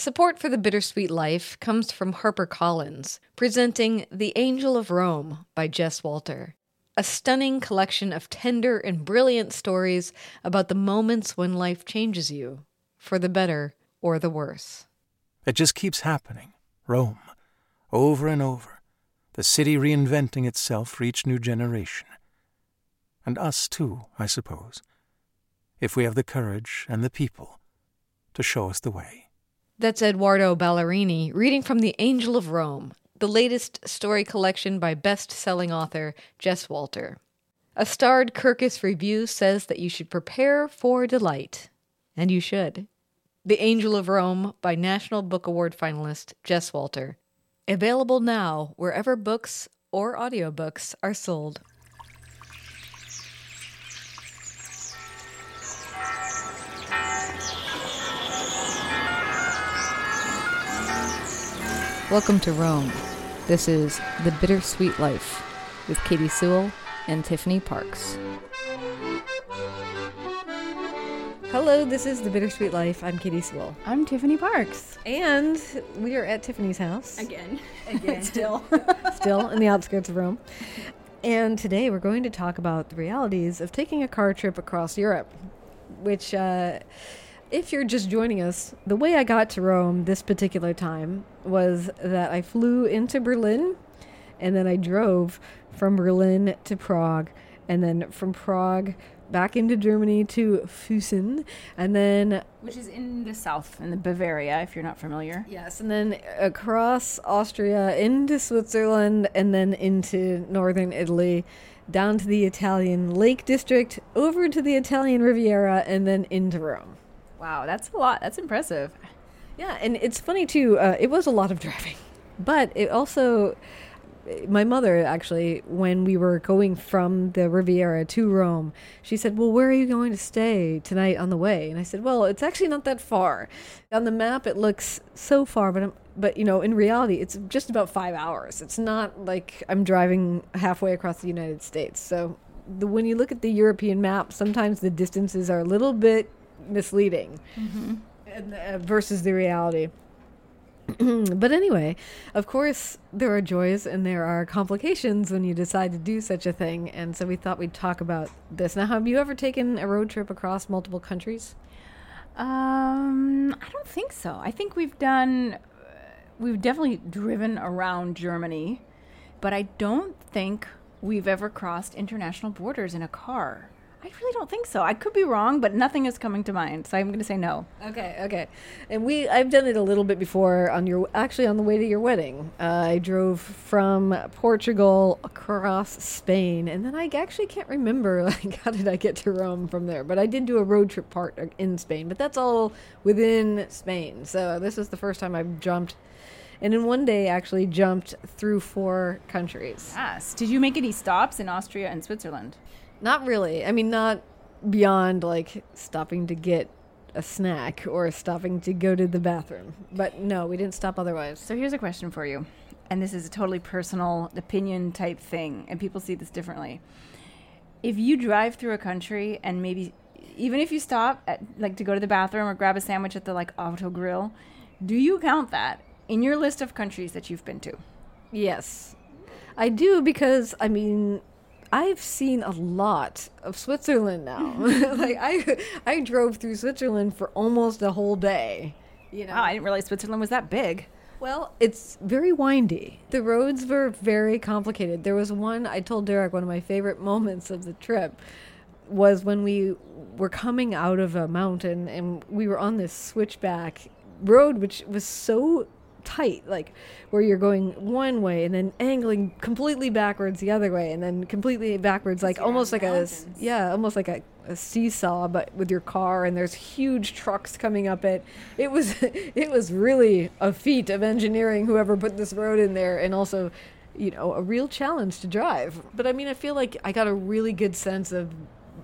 Support for the Bittersweet Life comes from HarperCollins, presenting The Angel of Rome by Jess Walter. A stunning collection of tender and brilliant stories about the moments when life changes you, for the better or the worse. It just keeps happening. Rome. Over and over. The city reinventing itself for each new generation. And us, too, I suppose. If we have the courage and the people to show us the way. That's Edoardo Ballerini reading from The Angel of Rome, the latest story collection by best selling author Jess Walter. A starred Kirkus review says that you should prepare for delight. And you should. The Angel of Rome by National Book Award finalist Jess Walter. Available now wherever books or audiobooks are sold. Welcome to Rome. This is The Bittersweet Life with Katy Sewell and Tiffany Parks. Hello, this is The Bittersweet Life. I'm Katy Sewell. I'm Tiffany Parks. And we are at Tiffany's house. Again. Again. Still. Still in the outskirts of Rome. And today we're going to talk about the realities of taking a car trip across Europe, which, uh, if you're just joining us, the way I got to Rome this particular time was that I flew into Berlin and then I drove from Berlin to Prague and then from Prague back into Germany to Füssen and then Which is in the south, in the Bavaria, if you're not familiar. yes and then across Austria into Switzerland and then into northern Italy down to the Italian Lake District over to the Italian Riviera and then into Rome. Wow, that's a lot. That's impressive. Yeah, and it's funny too. Uh, it was a lot of driving, but it also. My mother actually, when we were going from the Riviera to Rome, she said, "Well, where are you going to stay tonight on the way?" And I said, "Well, it's actually not that far. On the map, it looks so far, but I'm, but you know, in reality, it's just about five hours. It's not like I'm driving halfway across the United States. So, the, when you look at the European map, sometimes the distances are a little bit misleading." and, uh, versus the reality. but anyway, of course, there are joys and there are complications when you decide to do such a thing. And so we thought we'd talk about this. Now, have you ever taken a road trip across multiple countries? Um, I don't think so. I think we've done, uh, we've definitely driven around Germany, but I don't think we've ever crossed international borders in a car. I really don't think so. I could be wrong, but nothing is coming to mind, so I'm going to say no. Okay, okay. And we I've done it a little bit before on your actually on the way to your wedding. Uh, I drove from Portugal across Spain and then I actually can't remember like how did I get to Rome from there, but I did do a road trip part in Spain, but that's all within Spain. So this is the first time I've jumped and in one day actually jumped through four countries. Yes. Did you make any stops in Austria and Switzerland? Not really. I mean, not beyond like stopping to get a snack or stopping to go to the bathroom. But no, we didn't stop otherwise. So here's a question for you. And this is a totally personal opinion type thing, and people see this differently. If you drive through a country and maybe even if you stop at like to go to the bathroom or grab a sandwich at the like auto grill, do you count that in your list of countries that you've been to? Yes. I do because I mean I've seen a lot of Switzerland now. like I I drove through Switzerland for almost a whole day. You know. Wow, I didn't realize Switzerland was that big. Well, it's very windy. The roads were very complicated. There was one I told Derek one of my favorite moments of the trip was when we were coming out of a mountain and we were on this switchback road which was so tight like where you're going one way and then angling completely backwards the other way and then completely backwards like almost like a yeah almost like a, a seesaw but with your car and there's huge trucks coming up it. It was it was really a feat of engineering whoever put this road in there and also you know a real challenge to drive. But i mean i feel like i got a really good sense of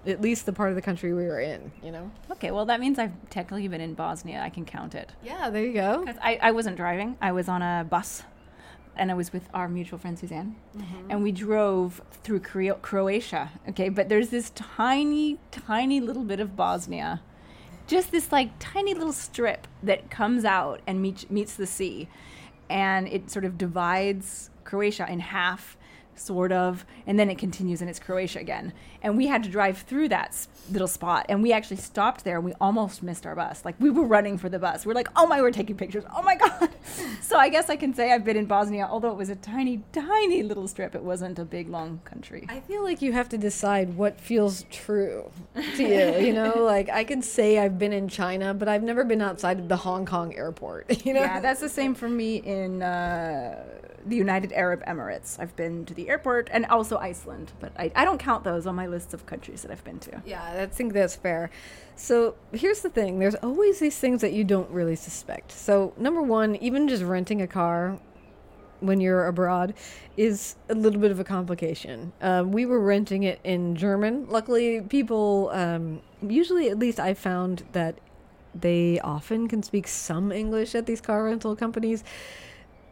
at least the part of the country we were in you know Okay, well that means I've technically been in Bosnia. I can count it. yeah there you go I, I wasn't driving. I was on a bus, and I was with our mutual friend Suzanne, mm-hmm. and we drove through Cro- Croatia. Okay, but there's this tiny, tiny little bit of Bosnia, just this like tiny little strip that comes out and meets meets the sea, and it sort of divides Croatia in half sort of, and then it continues and it's Croatia again. And we had to drive through that s- little spot, and we actually stopped there. and We almost missed our bus. Like we were running for the bus. We're like, oh my, we're taking pictures. Oh my god. so I guess I can say I've been in Bosnia, although it was a tiny, tiny little strip. It wasn't a big long country. I feel like you have to decide what feels true to you. You know, like I can say I've been in China, but I've never been outside of the Hong Kong airport. You know, Yeah, that's the same for me in uh, the United Arab Emirates. I've been to the airport and also Iceland, but I, I don't count those on my lists of countries that I've been to. Yeah, I think that's fair. So here's the thing there's always these things that you don't really suspect. So, number one, even just renting a car when you're abroad is a little bit of a complication. Um, we were renting it in German. Luckily, people, um, usually at least I found that they often can speak some English at these car rental companies.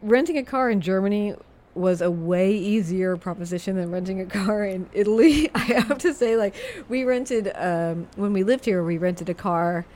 Renting a car in Germany was a way easier proposition than renting a car in Italy. I have to say, like, we rented, um, when we lived here, we rented a car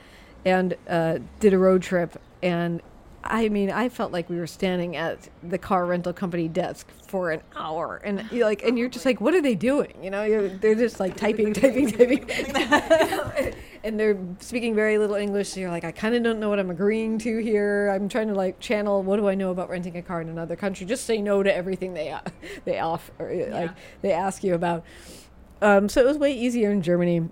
and uh, did a road trip. And I mean, I felt like we were standing at the car rental company desk for an hour, and you're like, and you're just like, what are they doing? You know, you're, they're just like typing, typing, typing, and they're speaking very little English. So you're like, I kind of don't know what I'm agreeing to here. I'm trying to like channel. What do I know about renting a car in another country? Just say no to everything they uh, they offer, or, like they ask you about. Um, so it was way easier in Germany.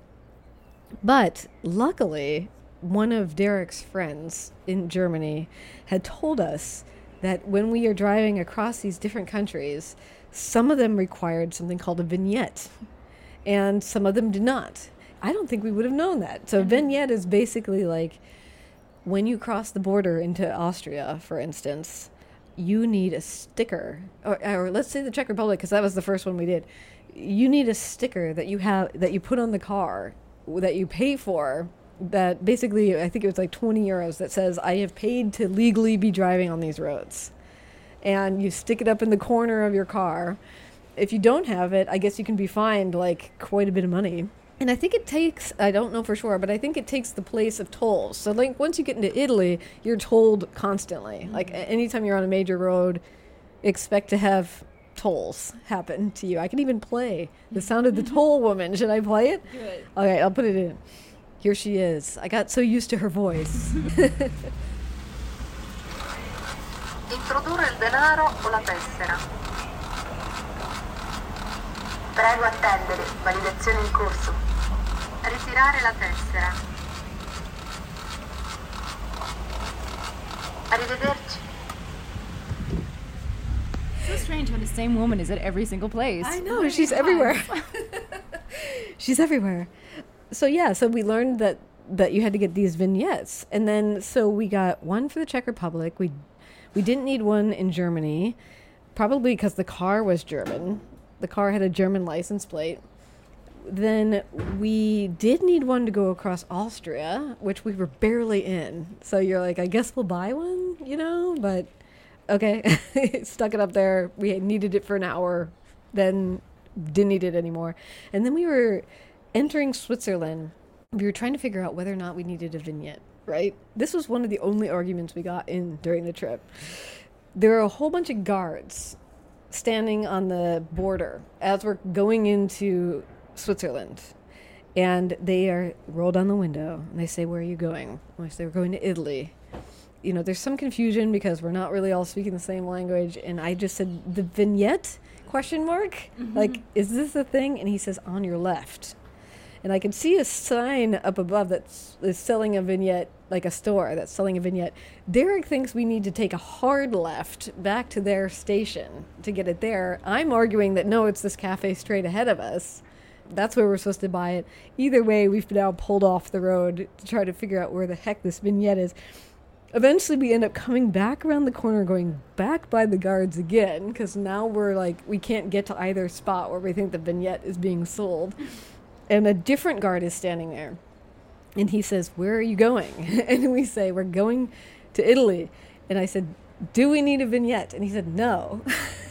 But luckily, one of Derek's friends in Germany had told us that when we are driving across these different countries, some of them required something called a vignette, and some of them did not. I don't think we would have known that. So, mm-hmm. vignette is basically like when you cross the border into Austria, for instance, you need a sticker, or, or let's say the Czech Republic, because that was the first one we did. You need a sticker that you have that you put on the car that you pay for. That basically, I think it was like 20 euros that says, I have paid to legally be driving on these roads. And you stick it up in the corner of your car. If you don't have it, I guess you can be fined like quite a bit of money. And I think it takes, I don't know for sure, but I think it takes the place of tolls. So, like, once you get into Italy, you're told constantly. Mm-hmm. Like, anytime you're on a major road, expect to have tolls happen to you. I can even play the sound of the toll woman. Should I play it? Good. Okay, I'll put it in. Here she is. I got so used to her voice. Introdurre il denaro o la tessera. Prego attendere, validazione in corso. Ritirare la tessera. Arrivederci. So strange how the same woman is at every single place. I know she's everywhere. she's everywhere. So yeah, so we learned that that you had to get these vignettes, and then so we got one for the Czech Republic. We we didn't need one in Germany, probably because the car was German. The car had a German license plate. Then we did need one to go across Austria, which we were barely in. So you're like, I guess we'll buy one, you know, but okay stuck it up there we needed it for an hour then didn't need it anymore and then we were entering switzerland we were trying to figure out whether or not we needed a vignette right? This was one of the only arguments we got in during the trip. There are a whole bunch of guards standing on the border as we're going into switzerland. And they are roll down the window and they say where are you going? And I say we're going to italy. You know, there's some confusion because we're not really all speaking the same language. And I just said the vignette? Question mark, mm-hmm. like, is this a thing? And he says on your left. And I can see a sign up above that is selling a vignette, like a store that's selling a vignette. Derek thinks we need to take a hard left back to their station to get it there. I'm arguing that no, it's this cafe straight ahead of us. That's where we're supposed to buy it. Either way, we've now pulled off the road to try to figure out where the heck this vignette is eventually we end up coming back around the corner going back by the guards again because now we're like we can't get to either spot where we think the vignette is being sold and a different guard is standing there and he says where are you going and we say we're going to italy and i said do we need a vignette and he said no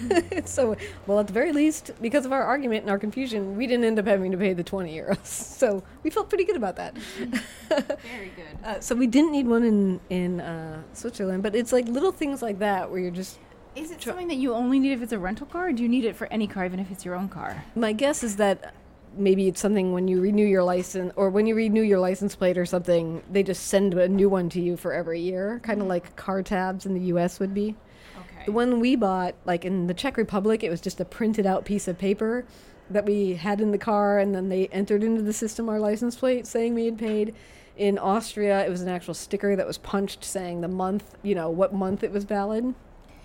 so, well, at the very least, because of our argument and our confusion, we didn't end up having to pay the 20 euros. So we felt pretty good about that. Very good. Uh, so we didn't need one in in uh, Switzerland, but it's like little things like that where you're just. Is it something that you only need if it's a rental car, or do you need it for any car, even if it's your own car? My guess is that maybe it's something when you renew your license or when you renew your license plate or something, they just send a new one to you for every year, kind of mm-hmm. like car tabs in the U.S. would be. Okay. The one we bought, like in the Czech Republic, it was just a printed out piece of paper that we had in the car, and then they entered into the system our license plate saying we had paid. In Austria, it was an actual sticker that was punched saying the month, you know, what month it was valid.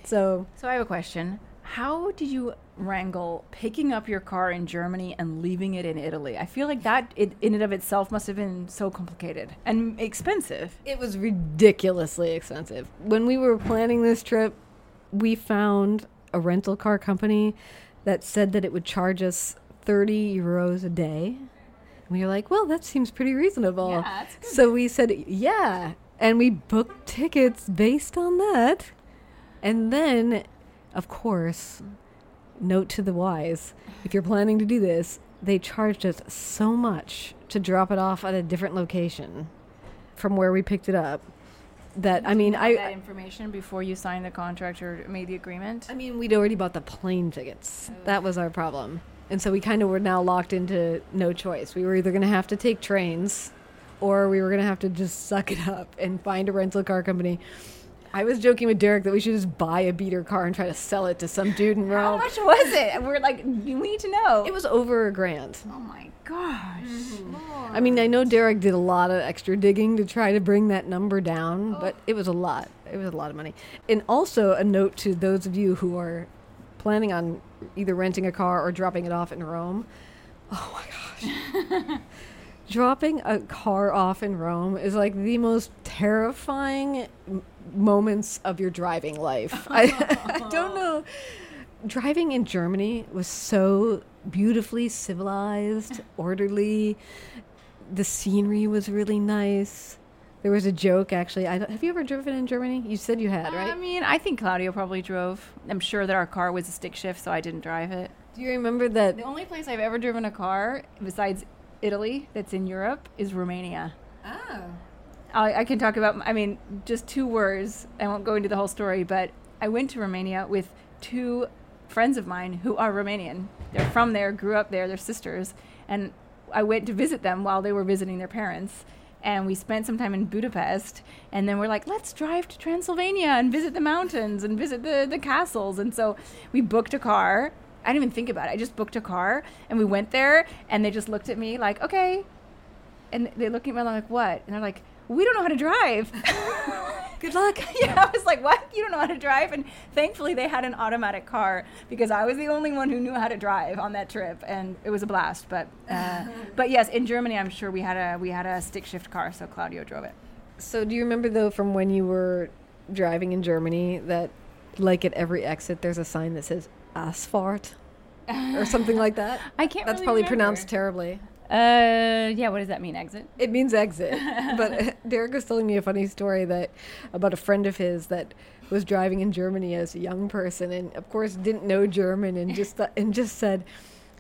So So I have a question. How did you wrangle picking up your car in Germany and leaving it in Italy? I feel like that it, in and of itself must have been so complicated and expensive. It was ridiculously expensive. When we were planning this trip, we found a rental car company that said that it would charge us 30 euros a day. And we were like, well, that seems pretty reasonable. Yeah. So we said, yeah. And we booked tickets based on that. And then, of course, note to the wise if you're planning to do this, they charged us so much to drop it off at a different location from where we picked it up that I mean that I information before you signed the contract or made the agreement. I mean we'd already bought the plane tickets. Oh. That was our problem. And so we kind of were now locked into no choice. We were either going to have to take trains or we were going to have to just suck it up and find a rental car company. I was joking with Derek that we should just buy a beater car and try to sell it to some dude in Rome. How much was it? We're like, we need to know. It was over a grand. oh my gosh. I mean, I know Derek did a lot of extra digging to try to bring that number down, oh. but it was a lot. It was a lot of money. And also a note to those of you who are planning on either renting a car or dropping it off in Rome. Oh my gosh. dropping a car off in Rome is like the most terrifying moments of your driving life. I, I don't know. Driving in Germany was so beautifully civilized, orderly. The scenery was really nice. There was a joke actually. I have you ever driven in Germany? You said you had, right? I mean, I think Claudio probably drove. I'm sure that our car was a stick shift, so I didn't drive it. Do you remember that? The only place I've ever driven a car besides Italy that's in Europe is Romania. Oh. I, I can talk about, I mean, just two words. I won't go into the whole story, but I went to Romania with two friends of mine who are Romanian. They're from there, grew up there, they're sisters. And I went to visit them while they were visiting their parents. And we spent some time in Budapest. And then we're like, let's drive to Transylvania and visit the mountains and visit the, the castles. And so we booked a car. I didn't even think about it. I just booked a car and we went there and they just looked at me like, okay, and they look at me like, what? And they're like, we don't know how to drive. Good luck. yeah, I was like, what? You don't know how to drive? And thankfully, they had an automatic car because I was the only one who knew how to drive on that trip, and it was a blast. But, uh, but yes, in Germany, I'm sure we had a we had a stick shift car, so Claudio drove it. So, do you remember though from when you were driving in Germany that, like at every exit, there's a sign that says "asphalt" or something like that? I can't. That's really probably remember. pronounced terribly. Uh, yeah. What does that mean? Exit. It means exit. but Derek was telling me a funny story that about a friend of his that was driving in Germany as a young person, and of course didn't know German, and just th- and just said,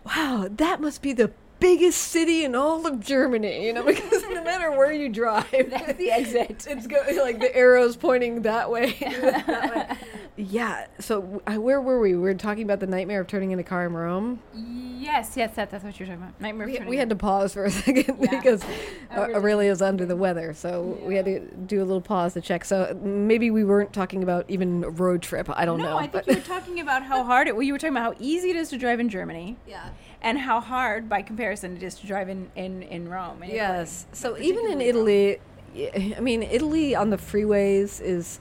"Wow, that must be the." Biggest city in all of Germany, you know, because no matter where you drive, That's the exit. it's go- like the arrows pointing that way. that way. Yeah. So where were we? We were talking about the nightmare of turning in a car in Rome. Yes, yes, that, that's what you're talking about. Nightmare. We, Turning we had to pause for a second Yeah. because Aurelio. Aurelio's under the weather, so we had to do a little pause to check. So maybe we weren't talking about even a road trip. I don't no, know. No, I think you were talking about how hard it. Well, you were talking about how easy it is to drive in Germany, yeah. And how hard, by comparison, it is to drive in in, in Rome. in Italy. Yes. So even in Rome. Italy, y- I mean, Italy on the freeways is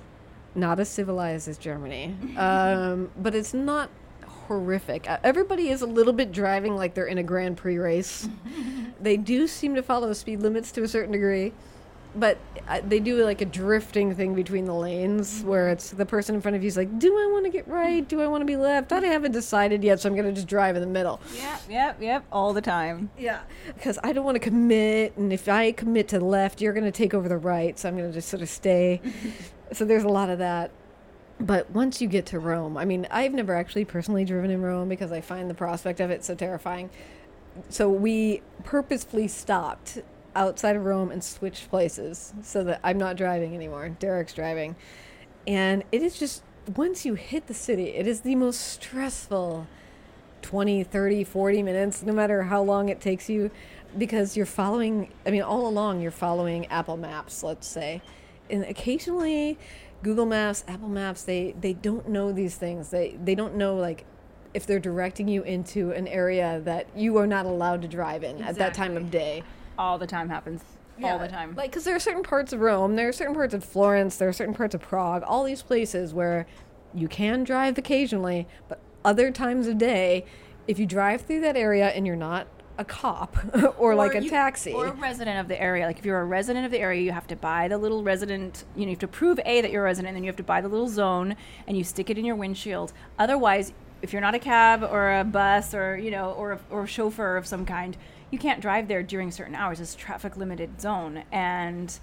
not as civilized as Germany, um, but it's not horrific. Uh, Everybody is a little bit driving like they're in a Grand Prix race. they do seem to follow speed limits to a certain degree. But they do like a drifting thing between the lanes mm-hmm. where it's the person in front of you is like, Do I want to get right? Do I want to be left? I haven't decided yet, so I'm going to just drive in the middle. Yep, yep, yep, all the time. Yeah, because I don't want to commit, and if I commit to the left, you're going to take over the right, so I'm going to just sort of stay. so there's a lot of that. But once you get to Rome, I mean, I've never actually personally driven in Rome because I find the prospect of it so terrifying. So we purposefully stopped outside of Rome and switched places so that I'm not driving anymore. Derek's driving. And it is just, once you hit the city, it is the most stressful 20, 30, 40 minutes, no matter how long it takes you, because you're following, I mean, all along you're following Apple Maps, let's say. And occasionally, Google Maps, Apple Maps, they, they don't know these things. They, they don't know, like, if they're directing you into an area that you are not allowed to drive in at that time of day. All the time happens. All the time. Like, because there are certain parts of Rome, there are certain parts of Florence, there are certain parts of Prague, all these places where you can drive occasionally, but other times of day, if you drive through that area and you're not a cop or, like a you- taxi, or a resident of the area. Like if you're a resident of the area, you have to buy the little resident. You know, you have to prove a that you're a resident, and then you have to buy the little zone, and you stick it in your windshield. Otherwise, if you're not a cab or a bus or you know or a, or a chauffeur of some kind, you can't drive there during certain hours. It's a traffic limited zone, and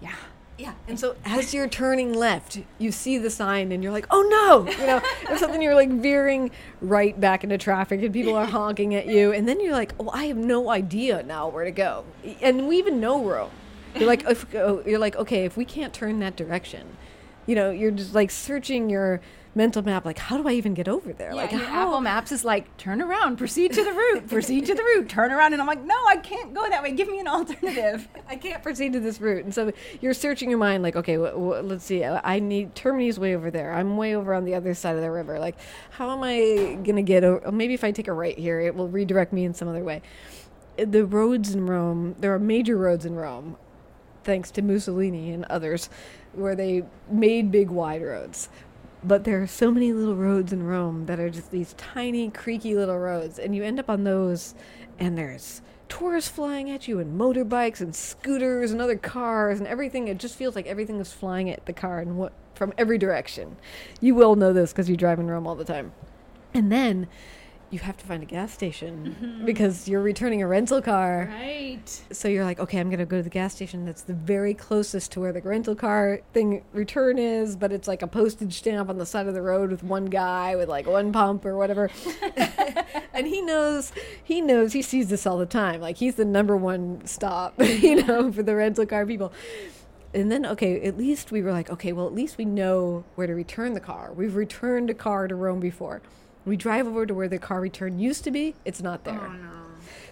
yeah. Yeah, and so as you're turning left, you see the sign and you're like, "Oh no!" You know, and something you're like veering right back into traffic, and people are honking at you, and then you're like, "Oh, I have no idea now where to go." And we even know Rome. You're like, if, oh, you're like, okay, if we can't turn that direction, you know, you're just like searching your mental map, like, how do I even get over there? like, and how? Apple Maps is like, turn around, proceed to the route, proceed to the route, turn around, and I'm like, no, I can't go that way. Give me an alternative. I can't proceed to this route. And so you're searching your mind, like, okay, let's see. I need Termini's way over there. I'm way over on the other side of the river. Like, how am I gonna get? over? Maybe if I take a right here, it will redirect me in some other way. The roads in Rome, there are major roads in Rome, thanks to Mussolini and others, where they made big wide roads. But there are so many little roads in Rome that are just these tiny, creaky little roads, and you end up on those, and there's tourists flying at you, and motorbikes, and scooters, and other cars, and everything. It just feels like everything is flying at the car, and what from every direction. You will know this because you drive in Rome all the time. And then you have to find a gas station mm-hmm. because you're returning a rental car. Right. So you're like, okay, I'm gonna go to the gas station that's the very closest to where the rental car thing return is, but it's like a postage stamp on the side of the road with one guy with like one pump or whatever. and he knows, he knows, he sees this all the time. Like he's the number one stop, you know, mm-hmm. for the rental car people. And then, okay, at least we were like, okay, well, at least we know where to return the car. We've returned a car to Rome before. We drive over to where the car return used to be. It's not oh, there. Oh, no.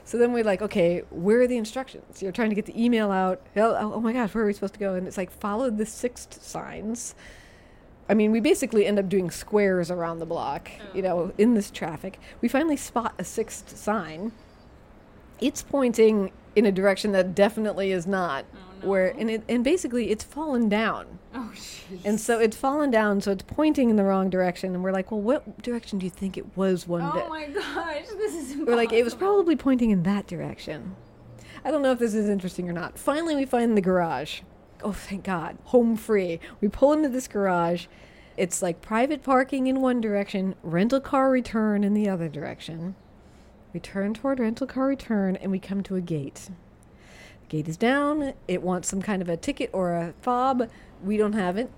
So then we're like, okay, where are the instructions? You're trying to get the email out. Oh, oh, oh my gosh, where are we supposed to go? And it's like, follow the Sixt signs. I mean, we basically end up doing squares around the block, oh. you know, in this traffic. We finally spot a Sixt sign. It's pointing in a direction that definitely is not oh. Where, and it, and basically it's fallen down. Oh, jeez. And so it's fallen down, so it's pointing in the wrong direction. And we're like, well, what direction do you think it was one oh day? Oh my gosh, this is We're like, it was probably pointing in that direction. I don't know if this is interesting or not. Finally, we find the garage. Oh, thank God. Home free. We pull into this garage. It's like private parking in one direction, rental car return in the other direction. We turn toward rental car return and we come to a gate. Gate is down. It wants some kind of a ticket or a fob. We don't have it.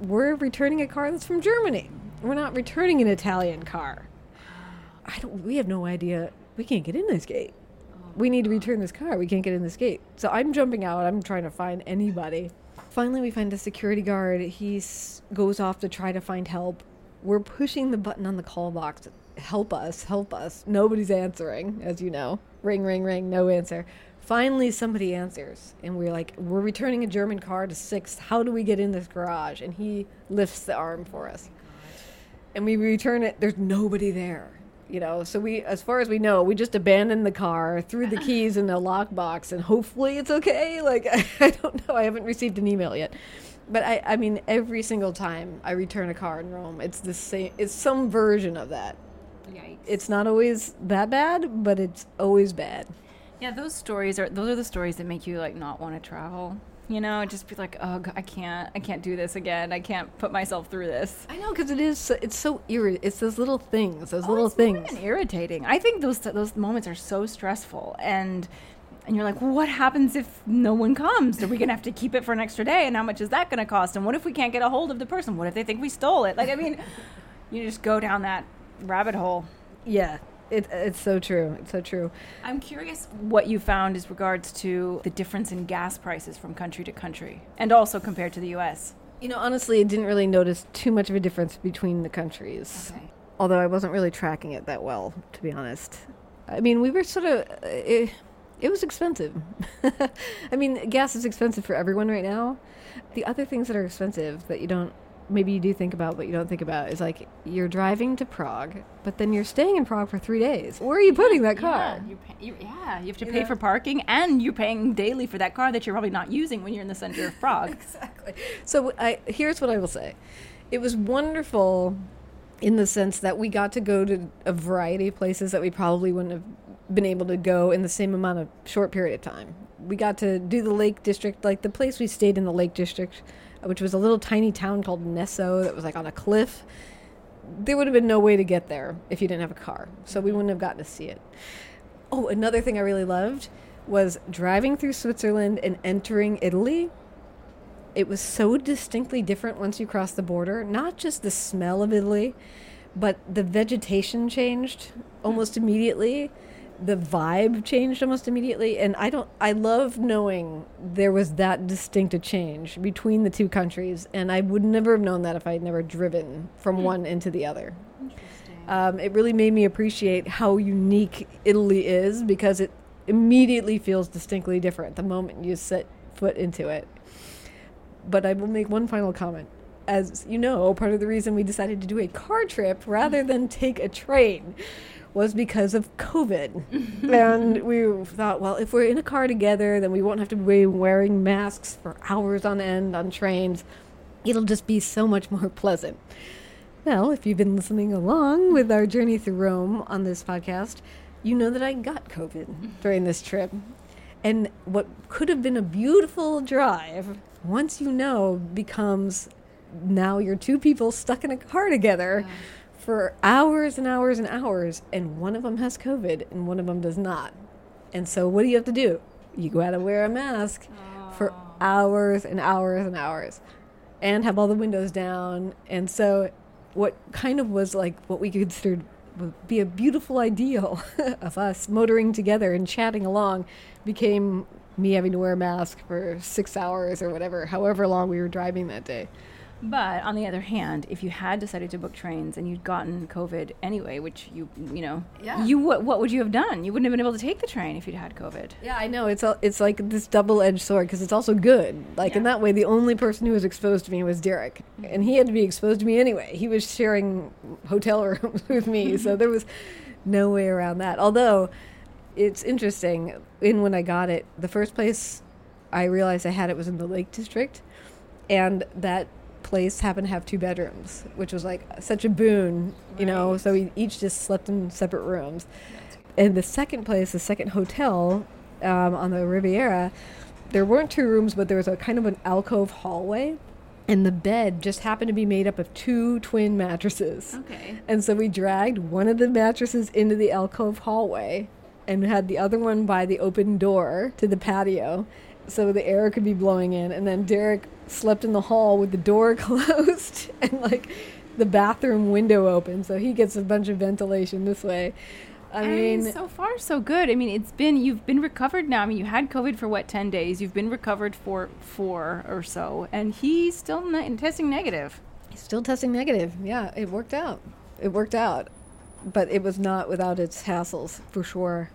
We're returning a car that's from Germany. We're not returning an Italian car. I don't. We have no idea. We can't get in this gate. We need to return this car. We can't get in this gate. So I'm jumping out. I'm trying to find anybody. Finally, we find a security guard. He goes off to try to find help. We're pushing the button on the call box. Help us! Help us! Nobody's answering, as you know. Ring, ring, ring. No answer. Finally, somebody answers, and we're like, "We're returning a German car to Sixt. How do we get in this garage?" And he lifts the arm for us. And we return it. There's nobody there you know? So we as far as we know we just abandoned the car threw the keys in the lockbox and hopefully it's okay. Like I, don't know. I haven't received an email yet. But I, I mean every single time i return a car in rome it's the same it's some version of that. Yikes. it's not always that bad but it's always bad Yeah, those stories are those are the stories that make you like not want to travel. You know, just be like, oh, I can't, I can't do this again. I can't put myself through this. i know because it is it's so irri- it's those little things those Oh, little things irritating. I think those those moments are so stressful, and And you're like, well, what happens if no one comes? Are we going to have to keep it for an extra day? And how much is that going to cost? And what if we can't get a hold of the person? What if they think we stole it? Like, I mean, you just go down that rabbit hole. Yeah, it, it's so true. It's so true. I'm curious what you found as regards to the difference in gas prices from country to country and also compared to the US. You know, honestly, I didn't really notice too much of a difference between the countries. Okay. Although I wasn't really tracking it that well, to be honest. I mean, we were sort of. Eh, it, it was expensive. I mean, gas is expensive for everyone right now. The other things that are expensive that you don't maybe you do think about but you don't think about is like you're driving to Prague, but then you're staying in Prague for three days. Where are you putting that car? Yeah, you're pay- you, yeah, you have to You pay know? for parking and you're paying daily for that car that you're probably not using when you're in the center of Prague. exactly. So I here's what I will say. It was wonderful in the sense that we got to go to a variety of places that we probably wouldn't have been able to go in the same amount of short period of time. We got to do the Lake District, like the place we stayed in the Lake District, which was a little tiny town called Nesso that was like on a cliff. There would have been no way to get there if you didn't have a car, so we wouldn't have gotten to see it. Oh, another thing I really loved was driving through Switzerland and entering Italy it was so distinctly different once you crossed the border. Not just the smell of Italy, but the vegetation changed almost immediately. The vibe changed almost immediately, and I don't. I love knowing there was that distinct a change between the two countries, and I would never have known that if I had never driven from one into the other. Um, it really made me appreciate how unique Italy is because it immediately feels distinctly different the moment you set foot into it but I will make one final comment. As you know, part of the reason we decided to do a car trip rather than take a train was because of COVID. and we thought, well, if we're in a car together, then we won't have to be wearing masks for hours on end on trains. It'll just be so much more pleasant. Well, if you've been listening along with our journey through Rome on this podcast, you know that I got COVID during this trip. And what could have been a beautiful drive, once you know, becomes now you're two people stuck in a car together for hours and hours and hours, and one of them has COVID and one of them does not. And so, what do you have to do? You got to wear a mask for hours and hours and hours and have all the windows down. And so, what kind of was like what we considered would be a beautiful ideal of us motoring together and chatting along became me having to wear a mask for six hours or whatever, however long we were driving that day. But on the other hand, if you had decided to book trains and you'd gotten COVID anyway, which you you know, Yeah. you what what would you have done? You wouldn't have been able to take the train if you'd had COVID. Yeah, I know. It's a, it's like this double-edged sword because it's also good. Like in that way, the only person who was exposed to me was Derek, mm-hmm. and he had to be exposed to me anyway. He was sharing hotel rooms with me, so there was no way around that. Although it's interesting, in when I got it, the first place I realized I had it was in the Lake District, and that place happened to have two bedrooms, which was like such a boon, you know. So we each just slept in separate rooms. And the second place, the second hotel um, on the Riviera, there weren't two rooms, but there was a kind of an alcove hallway, and the bed just happened to be made up of two twin mattresses. Okay. And so we dragged one of the mattresses into the alcove hallway and had the other one by the open door to the patio so the air could be blowing in. And then Derek slept in the hall with the door closed and like the bathroom window open. So he gets a bunch of ventilation this way. I mean, so far so good. I mean, it's been you've been recovered now. I mean, you had COVID for what ten days. You've been recovered for four or so, and he's still ne- testing negative. He's still testing negative. Yeah, it worked out. It worked out. But it was not without its hassles, for sure.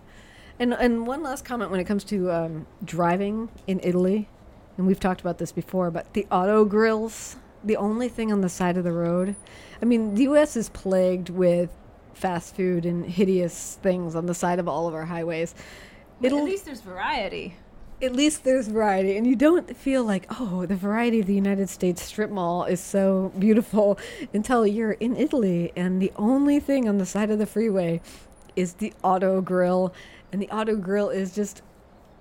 And and one last comment when it comes to um, driving in Italy, and we've talked about this before, but the auto grills, the only thing on the side of the road. I mean, the U.S. is plagued with fast food and hideous things on the side of all of our highways. But It'll at least there's variety. at least there's variety and you don't feel like oh the variety of the united states strip mall is so beautiful until you're in italy and the only thing on the side of the freeway is the auto grill and the auto grill is just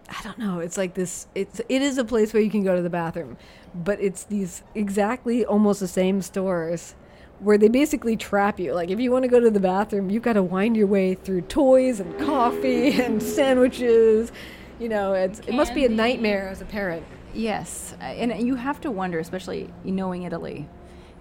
i don't know it's like this it's it is a place where you can go to the bathroom but it's these exactly almost the same stores where they basically trap you. Like if you want to go to the bathroom, you've got to wind your way through toys and coffee and sandwiches. You know, it's, it must be a nightmare as a parent. Yes, and you have to wonder, especially knowing Italy,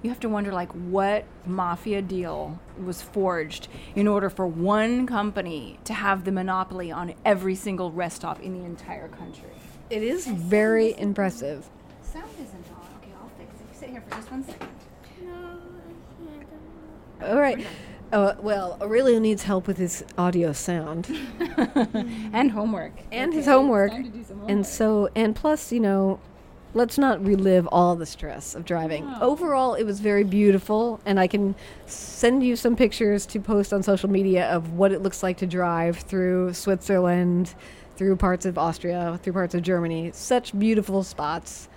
you have to wonder like what mafia deal was forged in order for one company to have the monopoly on every single rest stop in the entire country. It is very impressive. Sound isn't on. Okay, I'll fix it. Sit here for just one second. All right. Uh, well, Aurelio needs help with his audio sound And homework. and his Okay, homework. time to do some And so, and plus, you know, let's not relive all the stress of driving. Overall, it was very beautiful, and I can send you some pictures to post on social media of what it looks like to drive through Switzerland, through parts of Austria, through parts of Germany. Such beautiful spots.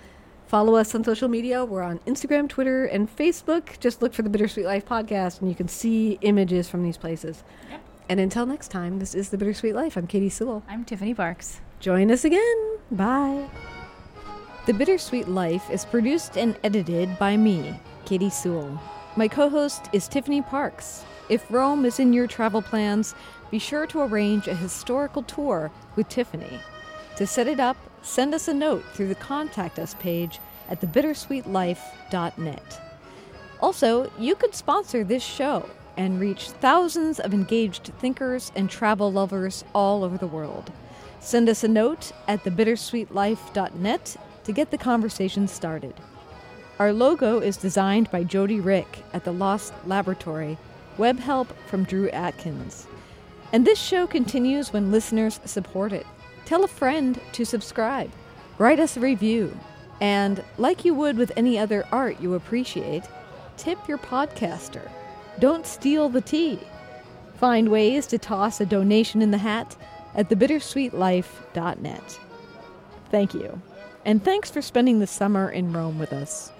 Follow us on social media. We're on Instagram, Twitter, and Facebook. Just look for the Bittersweet Life podcast, and you can see images from these places. Yep. And until next time, this is the Bittersweet Life. I'm Katy Sewell. I'm Tiffany Parks. Join us again. Bye. The Bittersweet Life is produced and edited by me, Katy Sewell. My co host is Tiffany Parks. If Rome is in your travel plans, be sure to arrange a historical tour with Tiffany. To set it up, send us a note through the Contact Us page at thebittersweetlife.net. Also, you could sponsor this show and reach thousands of engaged thinkers and travel lovers all over the world. Send us a note at thebittersweetlife.net to get the conversation started. Our logo is designed by Jody Rick at the Lost Laboratory, web help from Drew Atkins. And this show continues when listeners support it. Tell a friend to subscribe, write us a review, and like you would with any other art you appreciate, tip your podcaster. Don't steal the tea. Find ways to toss a donation in the hat at thebittersweetlife.net. Thank you. And thanks for spending the summer in Rome with us.